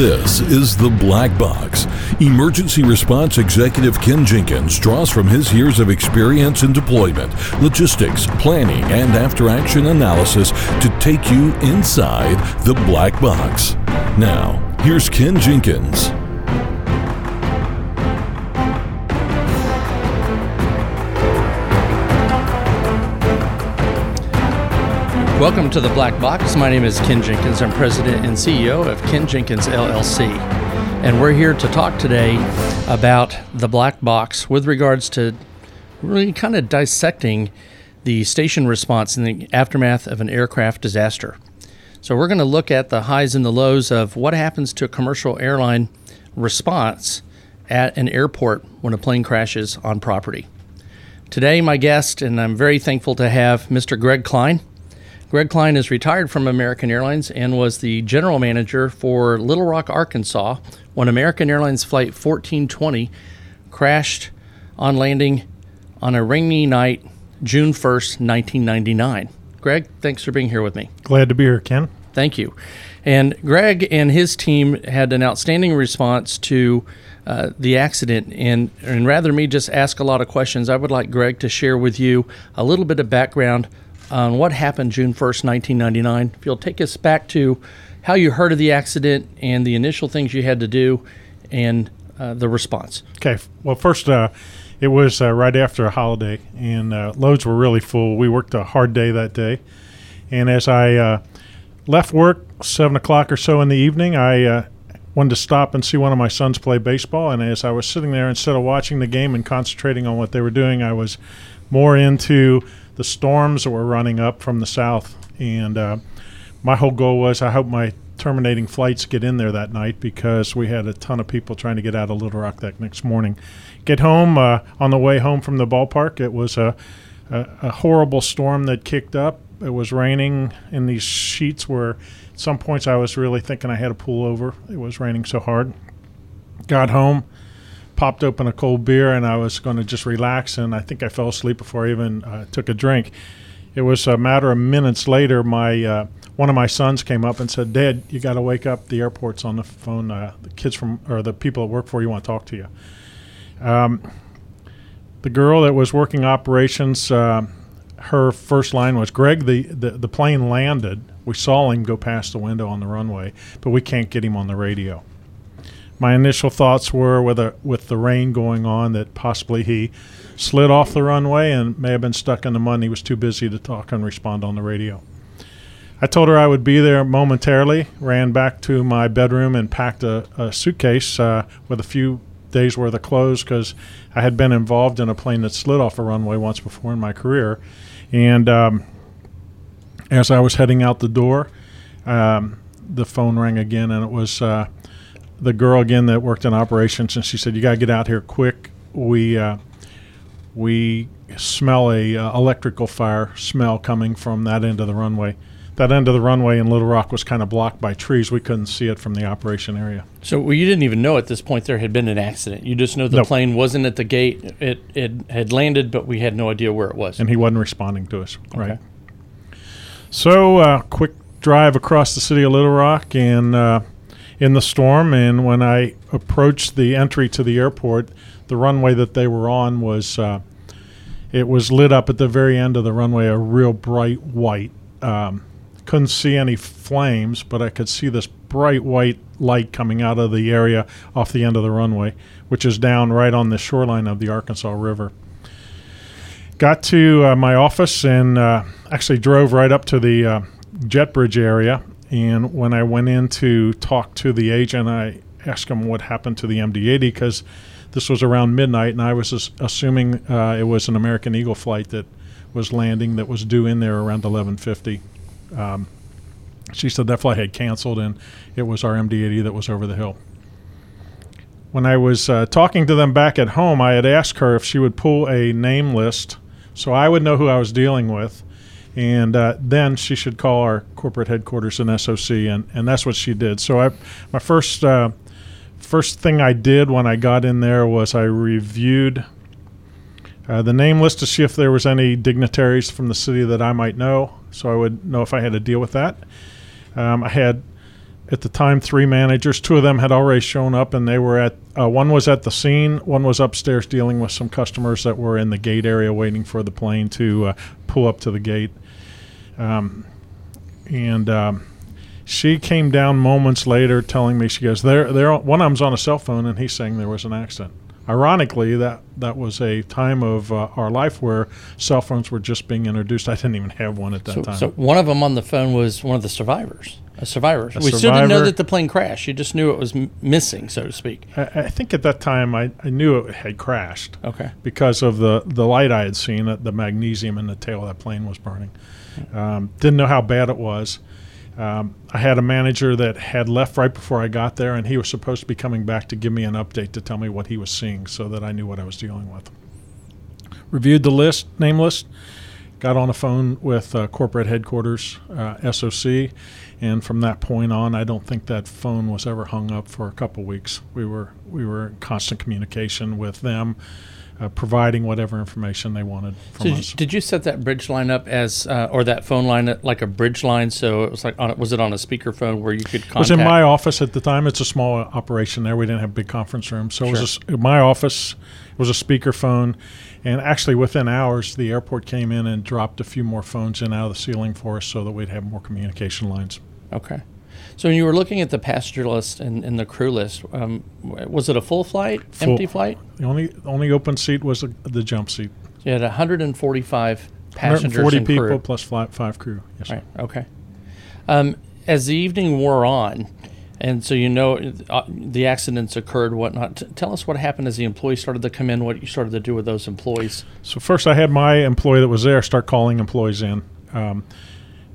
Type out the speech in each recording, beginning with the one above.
This is the Black Box. Emergency Response Executive Ken Jenkins draws from his years of experience in deployment, logistics, planning, and after action analysis to take you inside the Black Box. Now, here's Ken Jenkins. Welcome to the Black Box. My name is Ken Jenkins. I'm president and CEO of Ken Jenkins LLC. And we're here to talk today about the Black Box with regards to really kind of dissecting the station response in the aftermath of an aircraft disaster. So, we're going to look at the highs and the lows of what happens to a commercial airline response at an airport when a plane crashes on property. Today, my guest, and I'm very thankful to have Mr. Greg Klein. Greg Klein is retired from American Airlines and was the general manager for Little Rock, Arkansas, when American Airlines Flight 1420 crashed on landing on a rainy night, June 1st, 1999. Greg, thanks for being here with me. Glad to be here, Ken. Thank you. And Greg and his team had an outstanding response to uh, the accident. And, and rather me just ask a lot of questions, I would like Greg to share with you a little bit of background on what happened June 1st, 1999. If you'll take us back to how you heard of the accident and the initial things you had to do and uh, the response. Okay. Well, first, uh, it was uh, right after a holiday, and uh, loads were really full. We worked a hard day that day. And as I uh, left work, 7 o'clock or so in the evening, I uh, wanted to stop and see one of my sons play baseball. And as I was sitting there, instead of watching the game and concentrating on what they were doing, I was more into the storms that were running up from the south. And my whole goal was I hope my terminating flights get in there that night because we had a ton of people trying to get out of Little Rock that next morning. Get home uh, on the way home from the ballpark. It was a, a, a, horrible storm that kicked up. It was raining, and these sheets were. At some points, I was really thinking I had to pull over. It was raining so hard. Got home popped open a cold beer and I was going to just relax, and I think I fell asleep before I even uh, took a drink. It was a matter of minutes later. My uh, one of my sons came up and said, "Dad, you got to wake up. The airport's on the phone. Uh, the kids from or the people that work for you want to talk to you." Um, the girl that was working operations, uh, her first line was, "Greg, the, the the plane landed. We saw him go past the window on the runway, but we can't get him on the radio." My initial thoughts were with with the rain going on that possibly he slid off the runway and may have been stuck in the mud. He was too busy to talk and respond on the radio. I told her I would be there momentarily. Ran back to my bedroom and packed a, a suitcase uh, with a few days worth of clothes because I had been involved in a plane that slid off a runway once before in my career. And um, as I was heading out the door, um, the phone rang again, and it was. Uh, the girl again that worked in operations, and she said, "You got to get out here quick. We uh, we smell a uh, electrical fire smell coming from that end of the runway. That end of the runway in Little Rock was kind of blocked by trees. We couldn't see it from the operation area. So well, you didn't even know at this point there had been an accident. You just know the nope. plane wasn't at the gate. It it had landed, but we had no idea where it was. And he wasn't responding to us. Right. So uh, quick drive across the city of Little Rock and uh, in the storm. And when I approached the entry to the airport, the runway that they were on was uh, it was lit up at the very end of the runway, a real bright white. Um, couldn't see any flames, but I could see this bright white light coming out of the area off the end of the runway, which is down right on the shoreline of the Arkansas River. Got to uh, my office and uh, actually drove right up to the uh, jet bridge area and when I went in to talk to the agent, I asked him what happened to the MD-80 because this was around midnight, and I was assuming uh, it was an American Eagle flight that was landing that was due in there around 11:50. Um, she said that flight had canceled, and it was our MD-80 that was over the hill. when I was uh, talking to them back at home, I had asked her if she would pull a name list so I would know who I was dealing with. And uh, then she should call our corporate headquarters in SOC, and, and that's what she did. So I, my first uh, first thing I did when I got in there was I reviewed uh, the name list to see if there was any dignitaries from the city that I might know, so I would know if I had to deal with that. Um, I had at the time three managers. Two of them had already shown up, and they were at uh, one was at the scene, one was upstairs dealing with some customers that were in the gate area waiting for the plane to uh, pull up to the gate. Um, and um, she came down moments later, telling me she goes, "There, there." One of them's on a cell phone, and he's saying there was an accident. Ironically, that that was a time of uh, our life where cell phones were just being introduced. I didn't even have one at that So, time. so one of them on the phone was one of the survivors. A survivor. A we still didn't know that the plane crashed. You just knew it was m- missing, so to speak. I, I think at that time I, I knew it had crashed. Okay. because of the, the light I had seen, uh, the magnesium in the tail of that plane was burning. Um, didn't know how bad it was. Um, I had a manager that had left right before I got there, and he was supposed to be coming back to give me an update to tell me what he was seeing so that I knew what I was dealing with. Reviewed the list, name list, got on the phone with uh, corporate headquarters, uh, SOC, and from that point on, I don't think that phone was ever hung up for a couple weeks. We were we were in constant communication with them, uh, providing whatever information they wanted from So us. did you, set that bridge line up as, uh, or that phone line at- like a bridge line? So it was like, on, was it on a speakerphone where you could contact? It was in my office at the time. It's a small operation there. We didn't have a big conference rooms, so it was a s my office. It was a speakerphone, and actually within hours, the airport came in and dropped a few more phones in out of the ceiling for us, so that we'd have more communication lines. Okay. So when you were looking at the passenger list and, and the crew list, um, was it a full flight, Full. empty flight? The only only open seat was the, the jump seat. So you had 145 passengers 140 and people crew. plus five, five crew. Yes. Right. Okay. Um, as the evening wore on, and so you know uh, the accidents occurred, whatnot. T- tell us what happened as the employees started to come in. What you started to do with those employees. So first, I had my employee that was there start calling employees in, um,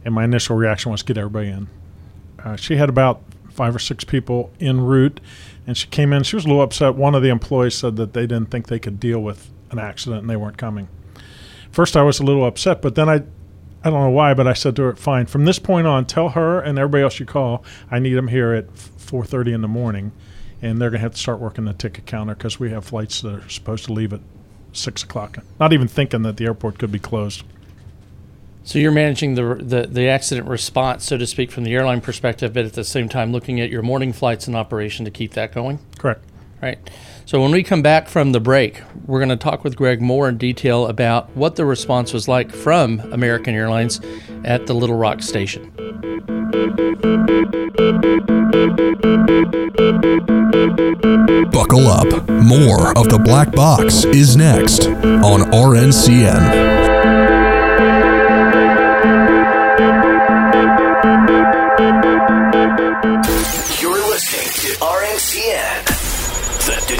and my initial reaction was get everybody in. Uh, she had about five or six people en route, and she came in. She was a little upset. One of the employees said that they didn't think they could deal with an accident and they weren't coming. First, I was a little upset, but then I, I don't know why, but I said to her, "Fine. From this point on, tell her and everybody else you call, I need them here at 4:30 in the morning, and they're gonna have to start working the ticket counter because we have flights that are supposed to leave at six o'clock. Not even thinking that the airport could be closed. So you're managing the, the the accident response, so to speak, from the airline perspective, but at the same time looking at your morning flights in operation to keep that going. Correct. Right. So when we come back from the break, we're going to talk with Greg more in detail about what the response was like from American Airlines at the Little Rock station. Buckle up. More of the Black Box is next on RNCN.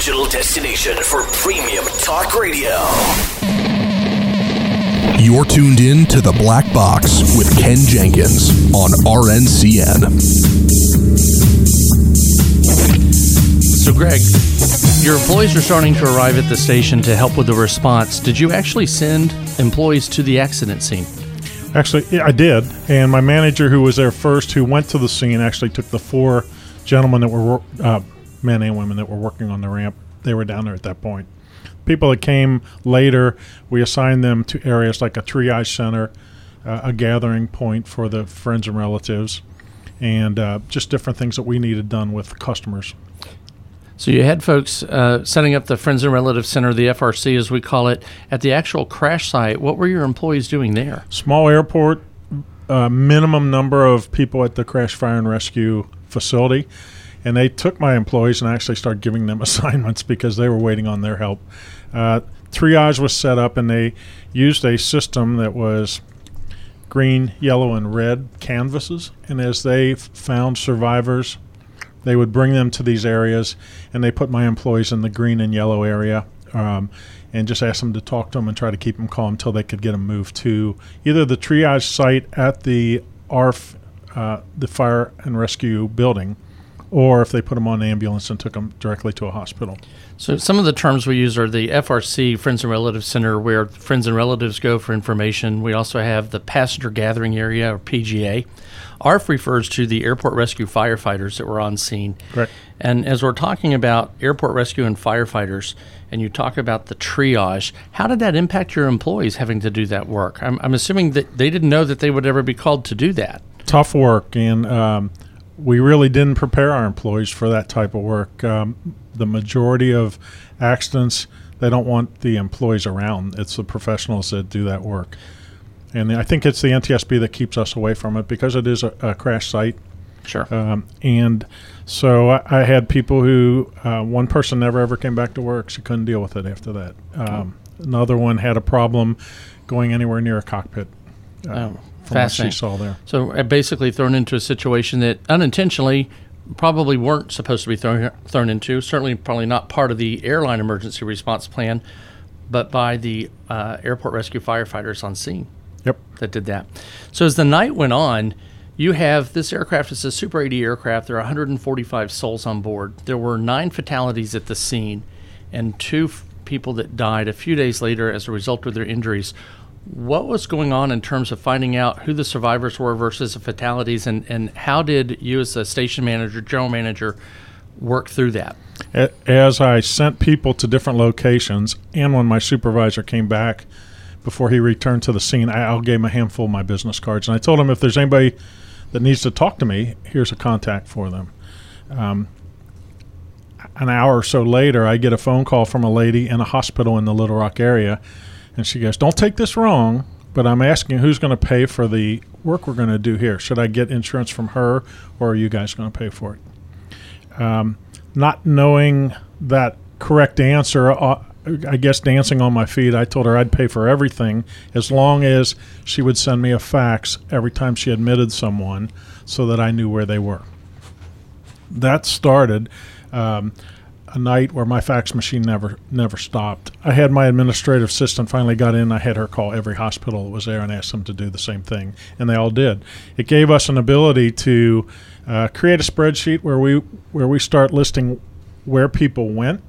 Digital destination for premium talk radio. You're tuned in to the Black Box with Ken Jenkins on RNCN. So, Greg, your employees are starting to arrive at the station to help with the response. Did you actually send employees to the accident scene? Actually, yeah, I did, and my manager, who was there first, who went to the scene, actually took the four gentlemen that were uh, men and women that were working on the ramp. They were down there at that point. People that came later, we assigned them to areas like a triage center, uh, a gathering point for the friends and relatives, and uh, just different things that we needed done with customers. So you had folks uh, setting up the Friends and Relative Center, the FRC as we call it, at the actual crash site. What were your employees doing there? Small airport, uh, minimum number of people at the crash fire and rescue facility. And they took my employees and actually started giving them assignments because they were waiting on their help. Uh, triage was set up and they used a system that was green, yellow, and red canvases. And as they found survivors, they would bring them to these areas and they put my employees in the green and yellow area um, and just ask them to talk to them and try to keep them calm until they could get them moved to either the triage site at the ARF, uh, the fire and rescue building, or if they put them on an ambulance and took them directly to a hospital. So some of the terms we use are the FRC Friends and Relatives Center, where friends and relatives go for information. We also have the Passenger Gathering Area, or PGA. ARF refers to the airport rescue firefighters that were on scene. Correct. And as we're talking about airport rescue and firefighters, and you talk about the triage, how did that impact your employees having to do that work? I'm, I'm assuming that they didn't know that they would ever be called to do that. Tough work, and um, we really didn't prepare our employees for that type of work. Um, the majority of accidents, they don't want the employees around. It's the professionals that do that work. And I think it's the NTSB that keeps us away from it because it is a, a crash site. Sure. Um, and so I, I had people who, uh, one person never ever came back to work. She couldn't deal with it after that. Um, another one had a problem going anywhere near a cockpit. Uh, Oh, from what she saw there. So uh, basically thrown into a situation that unintentionally probably weren't supposed to be thrown thrown into. Certainly, probably not part of the airline emergency response plan, but by the uh, airport rescue firefighters on scene Yep. that did that. So as the night went on, you have this aircraft is a Super 80 aircraft. There are 145 souls on board. There were nine fatalities at the scene, and two f- people that died a few days later as a result of their injuries. What was going on in terms of finding out who the survivors were versus the fatalities, and, and how did you, as a station manager, general manager, work through that? As I sent people to different locations, and when my supervisor came back before he returned to the scene, I, gave him a handful of my business cards, and I told him if there's anybody that needs to talk to me, here's a contact for them. Um, an hour or so later, I get a phone call from a lady in a hospital in the Little Rock area, and she goes, "Don't take this wrong." But I'm asking who's going to pay for the work we're going to do here. Should I get insurance from her, or are you guys going to pay for it? Um, not knowing that correct answer, uh, I guess dancing on my feet, I told her I'd pay for everything as long as she would send me a fax every time she admitted someone so that I knew where they were. That started um, a night where my fax machine never never stopped. I had my administrative assistant finally got in. I had her call every hospital that was there and ask them to do the same thing, and they all did. It gave us an ability to uh, create a spreadsheet where we where we start listing where people went,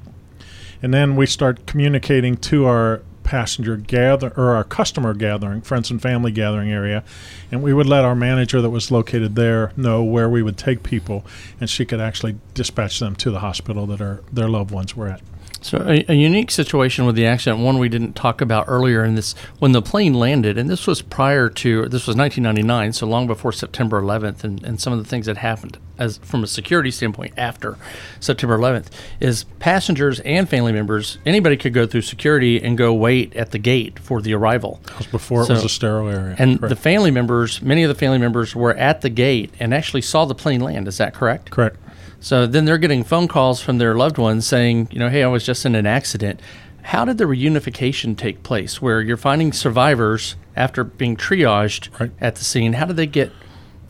and then we start communicating to our passenger gather or our customer gathering, friends and family gathering area, and we would let our manager that was located there know where we would take people, and she could actually dispatch them to the hospital that our their loved ones were at. So a, a unique situation with the accident, one we didn't talk about earlier in this, when the plane landed, and this was prior to, this was 1999, so long before September 11th, and, and some of the things that happened as from a security standpoint after September 11th, is passengers and family members, anybody could go through security and go wait at the gate for the arrival. Was before it was a sterile area. And correct. the family members, many of the family members were at the gate and actually saw the plane land. Is that correct? correct. So then they're getting phone calls from their loved ones saying, you know, hey, I was just in an accident. How did the reunification take place where you're finding survivors after being triaged Right. at the scene? How did they get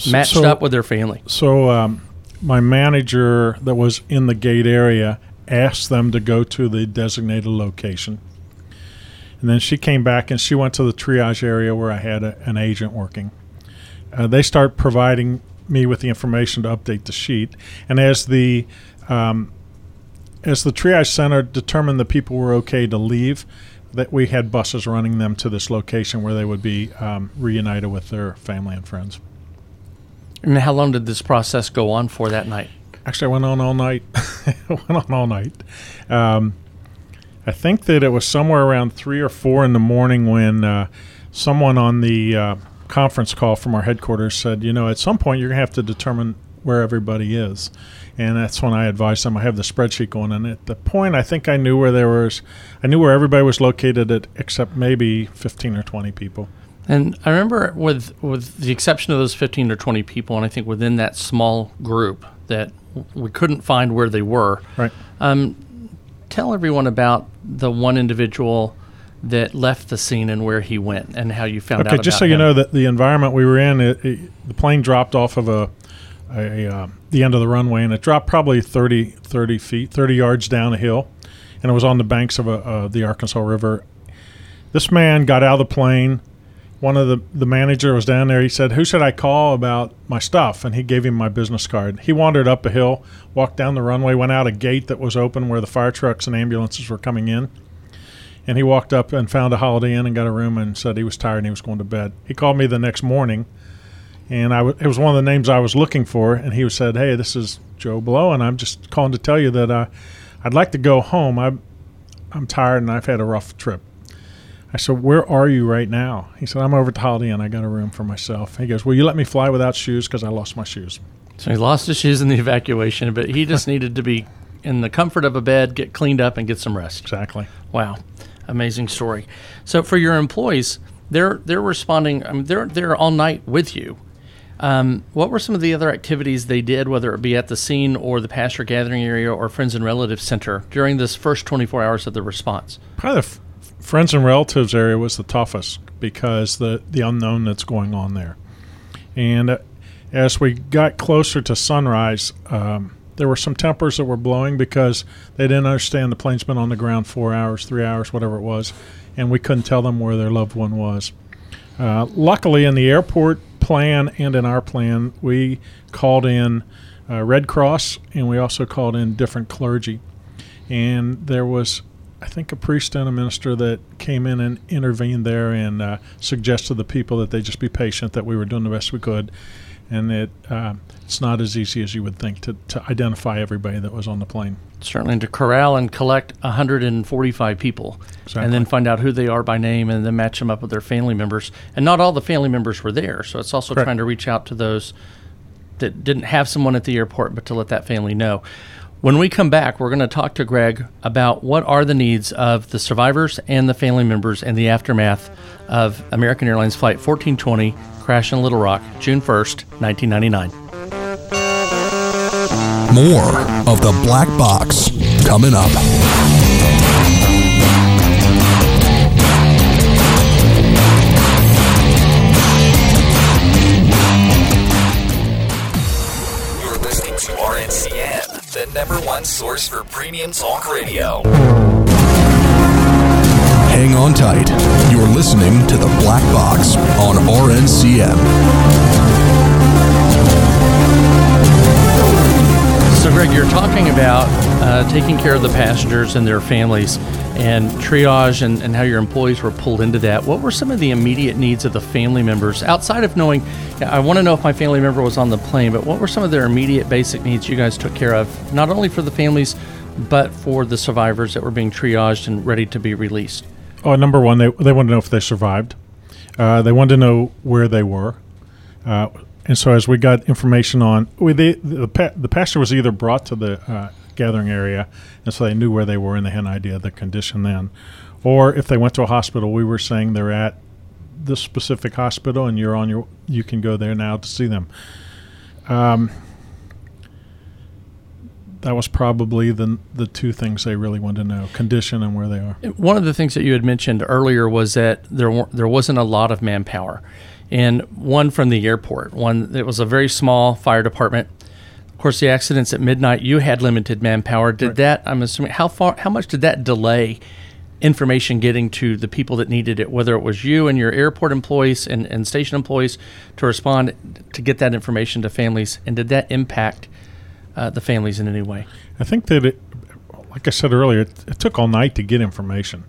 matched so- up with their family? So um, my manager that was in the gate area asked them to go to the designated location. And then she came back and she went to the triage area where I had a, an agent working. Uh, they start providing me with the information to update the sheet, and as the um, as the triage center determined the people were okay to leave, that we had buses running them to this location where they would be um, reunited with their family and friends. And how long did this process go on for that night? Actually, I went on all night. went on all night. Um, I think that it was somewhere around three or four in the morning when uh, someone on the uh, conference call from our headquarters said, "You know, at some point you're gonna have to determine where everybody is," and that's when I advised them. I have the spreadsheet going, and at the point, I think I knew where there was, I knew where everybody was located, at, except maybe 15 or 20 people. And I remember, with with the exception of those fifteen or twenty people, and I think within that small group that we couldn't find where they were. Right. Um, tell everyone about the one individual that left the scene and where he went and how you found out. Okay, just so you know that the environment we were in, it, it, the plane dropped off of a, a uh, the end of the runway, and it dropped probably 30, 30 feet, 30 yards down a hill, and it was on the banks of a, uh, the Arkansas River. This man got out of the plane, one of the the manager was down there. He said, "Who should I call about my stuff?" And he gave him my business card. He wandered up a hill, walked down the runway, went out a gate that was open where the fire trucks and ambulances were coming in. And he walked up and found a Holiday Inn and got a room and said he was tired and he was going to bed. He called me the next morning, and I w- it was one of the names I was looking for. And he said, "Hey, this is Joe Blow, and I'm just calling to tell you that I, I'd like to go home. I'm I'm tired and I've had a rough trip." I said, Where are you right now? He said, I'm over at the Holiday Inn. I got a room for myself. He goes, Will you let me fly without shoes because I lost my shoes? So he lost his shoes in the evacuation, but he just needed to be in the comfort of a bed, get cleaned up, and get some rest. Exactly. Wow, amazing story. So for your employees, they're they're responding. I mean, they're they're all night with you. Um, what were some of the other activities they did, whether it be at the scene or the passenger gathering area or friends and relatives center during this first 24 hours of the response? Probably the f- friends and relatives area was the toughest because the the unknown that's going on there. And uh, as we got closer to sunrise, um, there were some tempers that were blowing because they didn't understand the plane's been on the ground four hours, three hours, whatever it was, and we couldn't tell them where their loved one was. Uh, luckily, in the airport plan and in our plan, we called in uh, Red Cross and we also called in different clergy. And there was, I think, a priest and a minister that came in and intervened there and uh, suggested to the people that they just be patient, that we were doing the best we could. And it, uh, it's not as easy as you would think to, to identify everybody that was on the plane. Certainly to corral and collect 145 people Exactly. and then find out who they are by name and then match them up with their family members. And not all the family members were there. So it's also Correct. trying to reach out to those that didn't have someone at the airport, but to let that family know. When we come back, we're going to talk to Greg about what are the needs of the survivors and the family members in the aftermath of American Airlines Flight 1420 crash in Little Rock, June 1st, 1999. More of the Black Box coming up. Source for premium talk radio. Hang on tight. You're listening to the Black Box on RNCM. So, Greg, you're talking about uh, taking care of the passengers and their families and triage and, and how your employees were pulled into that. What were some of the immediate needs of the family members outside of knowing, I want to know if my family member was on the plane, but what were some of their immediate basic needs you guys took care of, not only for the families, but for the survivors that were being triaged and ready to be released? Oh, number one, they, they wanted to know if they survived. Uh, they wanted to know where they were. Uh, and so as we got information on, we, they, the, the pastor was either brought to the uh, gathering area, and so they knew where they were and they had an idea of the condition then. Or if they went to a hospital, we were saying they're at this specific hospital and you're on your, you can go there now to see them. Um, that was probably the the two things they really wanted to know: condition and where they are. One of the things that you had mentioned earlier was that there there wasn't a lot of manpower, and one from the airport. One it was a very small fire department. Of course, the accidents at midnight, you had limited manpower. Did that? I'm assuming how far? How much did that delay information getting to the people that needed it? Whether it was you and your airport employees and, and station employees to respond to get that information to families, and did that impact uh, the families in any way? I think that, it, like I said earlier, it, it took all night to get information.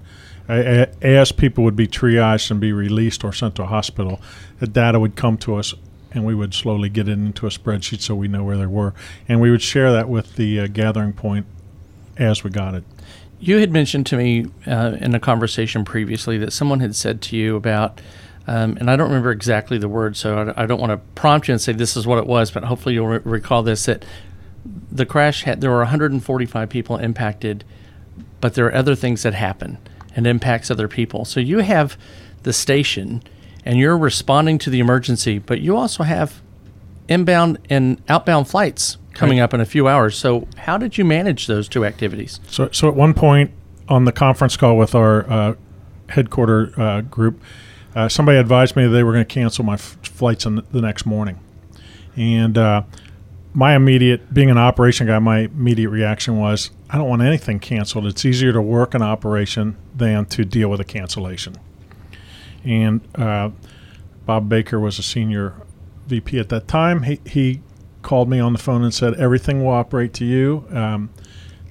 I, I, as people would be triaged and be released or sent to a hospital, the data would come to us, and we would slowly get it into a spreadsheet so we know where they were, and we would share that with the uh, gathering point as we got it. You had mentioned to me uh, in a conversation previously that someone had said to you about, um, and I don't remember exactly the word, so I, I don't want to prompt you and say this is what it was, but hopefully you'll re- recall this that the crash had there were 145 people impacted, but there are other things that happen and impacts other people. So you have the station, and you're responding to the emergency, but you also have inbound and outbound flights coming Right. up in a few hours. So how did you manage those two activities? So, so at one point on the conference call with our uh, headquarter uh, group, uh, somebody advised me that they were going to cancel my f- flights on the next morning, and uh, my immediate, being an operation guy, my immediate reaction was, I don't want anything canceled. It's easier to work an operation than to deal with a cancellation. And uh, Bob Baker was a senior VP at that time. He, he called me on the phone and said, Everything will operate to you. Um,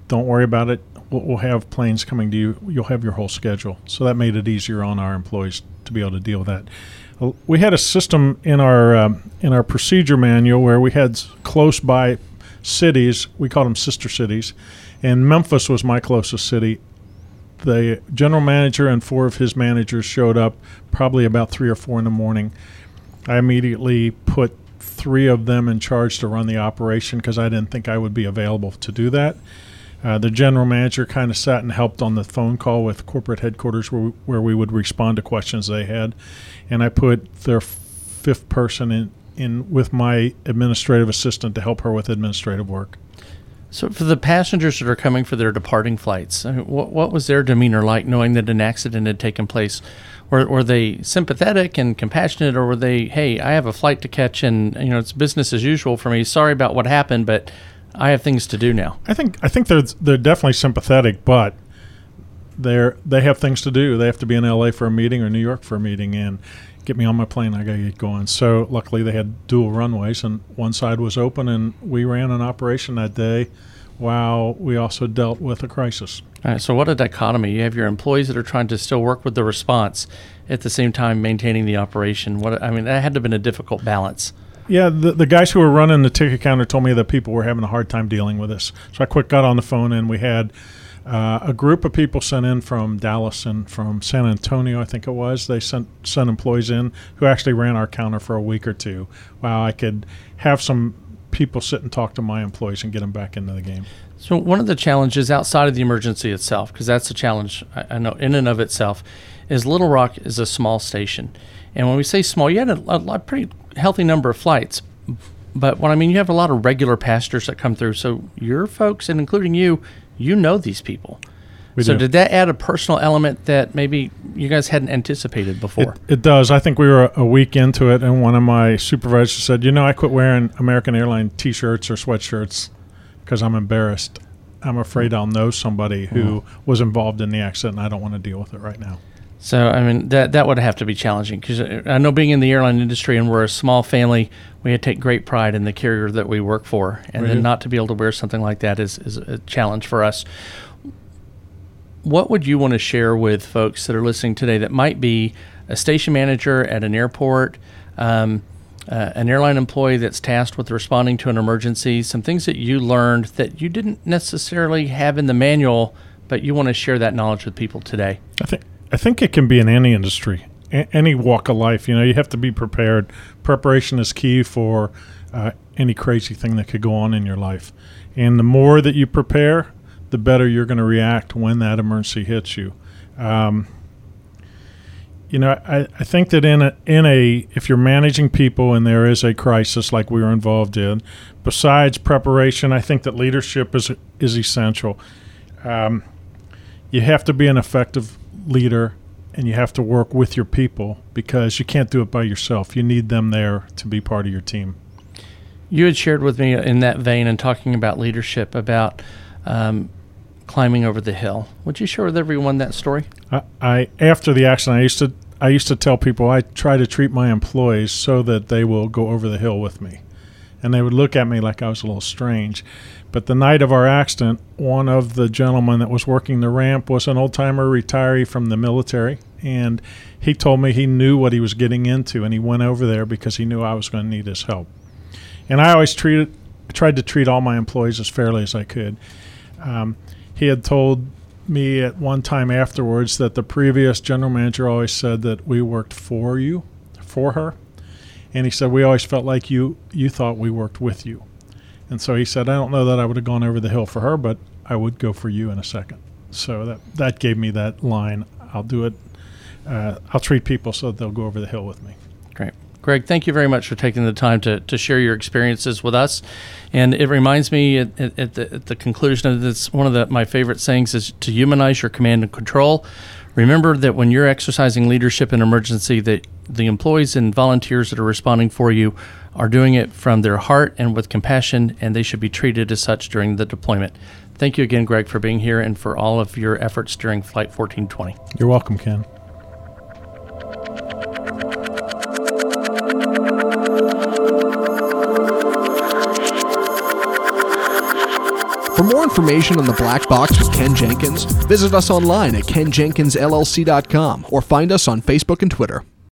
don't worry about it. We'll, we'll have planes coming to you. You'll have your whole schedule. So that made it easier on our employees to be able to deal with that. Uh, We had a system in our um, in our procedure manual where we had close by cities. We called them sister cities, and Memphis was my closest city. The general manager and four of his managers showed up probably about three or four in the morning. I immediately put three of them in charge to run the operation because I didn't think I would be available to do that. Uh, the general manager kind of sat and helped on the phone call with corporate headquarters where we, where we would respond to questions they had. And I put their fifth person in, in with my administrative assistant to help her with administrative work. So, for the passengers that are coming for their departing flights, what, what was their demeanor like knowing that an accident had taken place? Were, were they sympathetic and compassionate, or were they, hey, I have a flight to catch and you know it's business as usual for me. Sorry about what happened, but I have things to do now. I think I think they're they're definitely sympathetic, but they're they have things to do. They have to be in L.A. for a meeting or New York for a meeting, and get me on my plane. I gotta get going. So luckily they had dual runways, and one side was open, and we ran an operation that day, while we also dealt with a crisis. All right, so what a dichotomy. You have your employees that are trying to still work with the response at the same time maintaining the operation. What I mean, that had to have been a difficult balance. Yeah, the, the guys who were running the ticket counter told me that people were having a hard time dealing with this. So I quick got on the phone and we had uh, a group of people sent in from Dallas and from San Antonio, I think it was. They sent sent employees in who actually ran our counter for a week or two. While I could have some people sit and talk to my employees and get them back into the game. So one of the challenges outside of the emergency itself, because that's a challenge I, I know in and of itself, is Little Rock is a small station, and when we say small, you had a, a, lot- pretty healthy number of flights. But what I mean, you have a lot of regular passengers that come through. So your folks, and including you, you know these people. We so do. did that add a personal element that maybe you guys hadn't anticipated before? It, it does. I think we were a, a week into it, and one of my supervisors said, "You know, I quit wearing American Airline T-shirts or sweatshirts because I'm embarrassed. I'm afraid I'll know somebody who hmm. was involved in the accident, and I don't want to deal with it right now." So I mean that that would have to be challenging because I know being in the airline industry and we're a small family, we take great pride in the carrier that we work for, and We then not to be able to wear something like that is is a challenge for us. What would you want to share with folks that are listening today that might be a station manager at an airport? Um, uh, an airline employee that's tasked with responding to an emergency, some things that you learned that you didn't necessarily have in the manual, but you want to share that knowledge with people today. I think I think it can be in any industry, a- any walk of life. You know, you have to be prepared. Preparation is key for uh, any crazy thing that could go on in your life, and the more that you prepare, the better you're going to react when that emergency hits you. Um, you know, I, I think that in a in a if you're managing people and there is a crisis like we were involved in, besides preparation, I think that leadership is is essential. Um, you have to be an effective leader and you have to work with your people because you can't do it by yourself. You need them there to be part of your team. You had shared with me in that vein and talking about leadership, about um, climbing over the hill. Would you share with everyone that story? I, I after the accident, I used to I used to tell people I try to treat my employees so that they will go over the hill with me, and they would look at me like I was a little strange. But the night of our accident, one of the gentlemen that was working the ramp was an old timer retiree from the military, and he told me he knew what he was getting into, and he went over there because he knew I was going to need his help. And I always treated tried to treat all my employees as fairly as I could. Um, he had told me at one time afterwards that the previous general manager always said that we worked for you, for her, and he said we always felt like you you thought we worked with you, and so he said I don't know that I would have gone over the hill for her, but I would go for you in a second. So that that gave me that line. I'll do it. Uh, I'll treat people so that they'll go over the hill with me. Great. Greg, thank you very much for taking the time to, to share your experiences with us. And it reminds me at, at, the, at the conclusion of this, one of the, my favorite sayings is to humanize your command and control. Remember that when you're exercising leadership in emergency, that the employees and volunteers that are responding for you are doing it from their heart and with compassion, and they should be treated as such during the deployment. Thank you again, Greg, for being here and for all of your efforts during Flight 1420. You're welcome, Ken. Information on the Black Box with Ken Jenkins, visit us online at kenjenkinsllc.com or find us on Facebook and Twitter.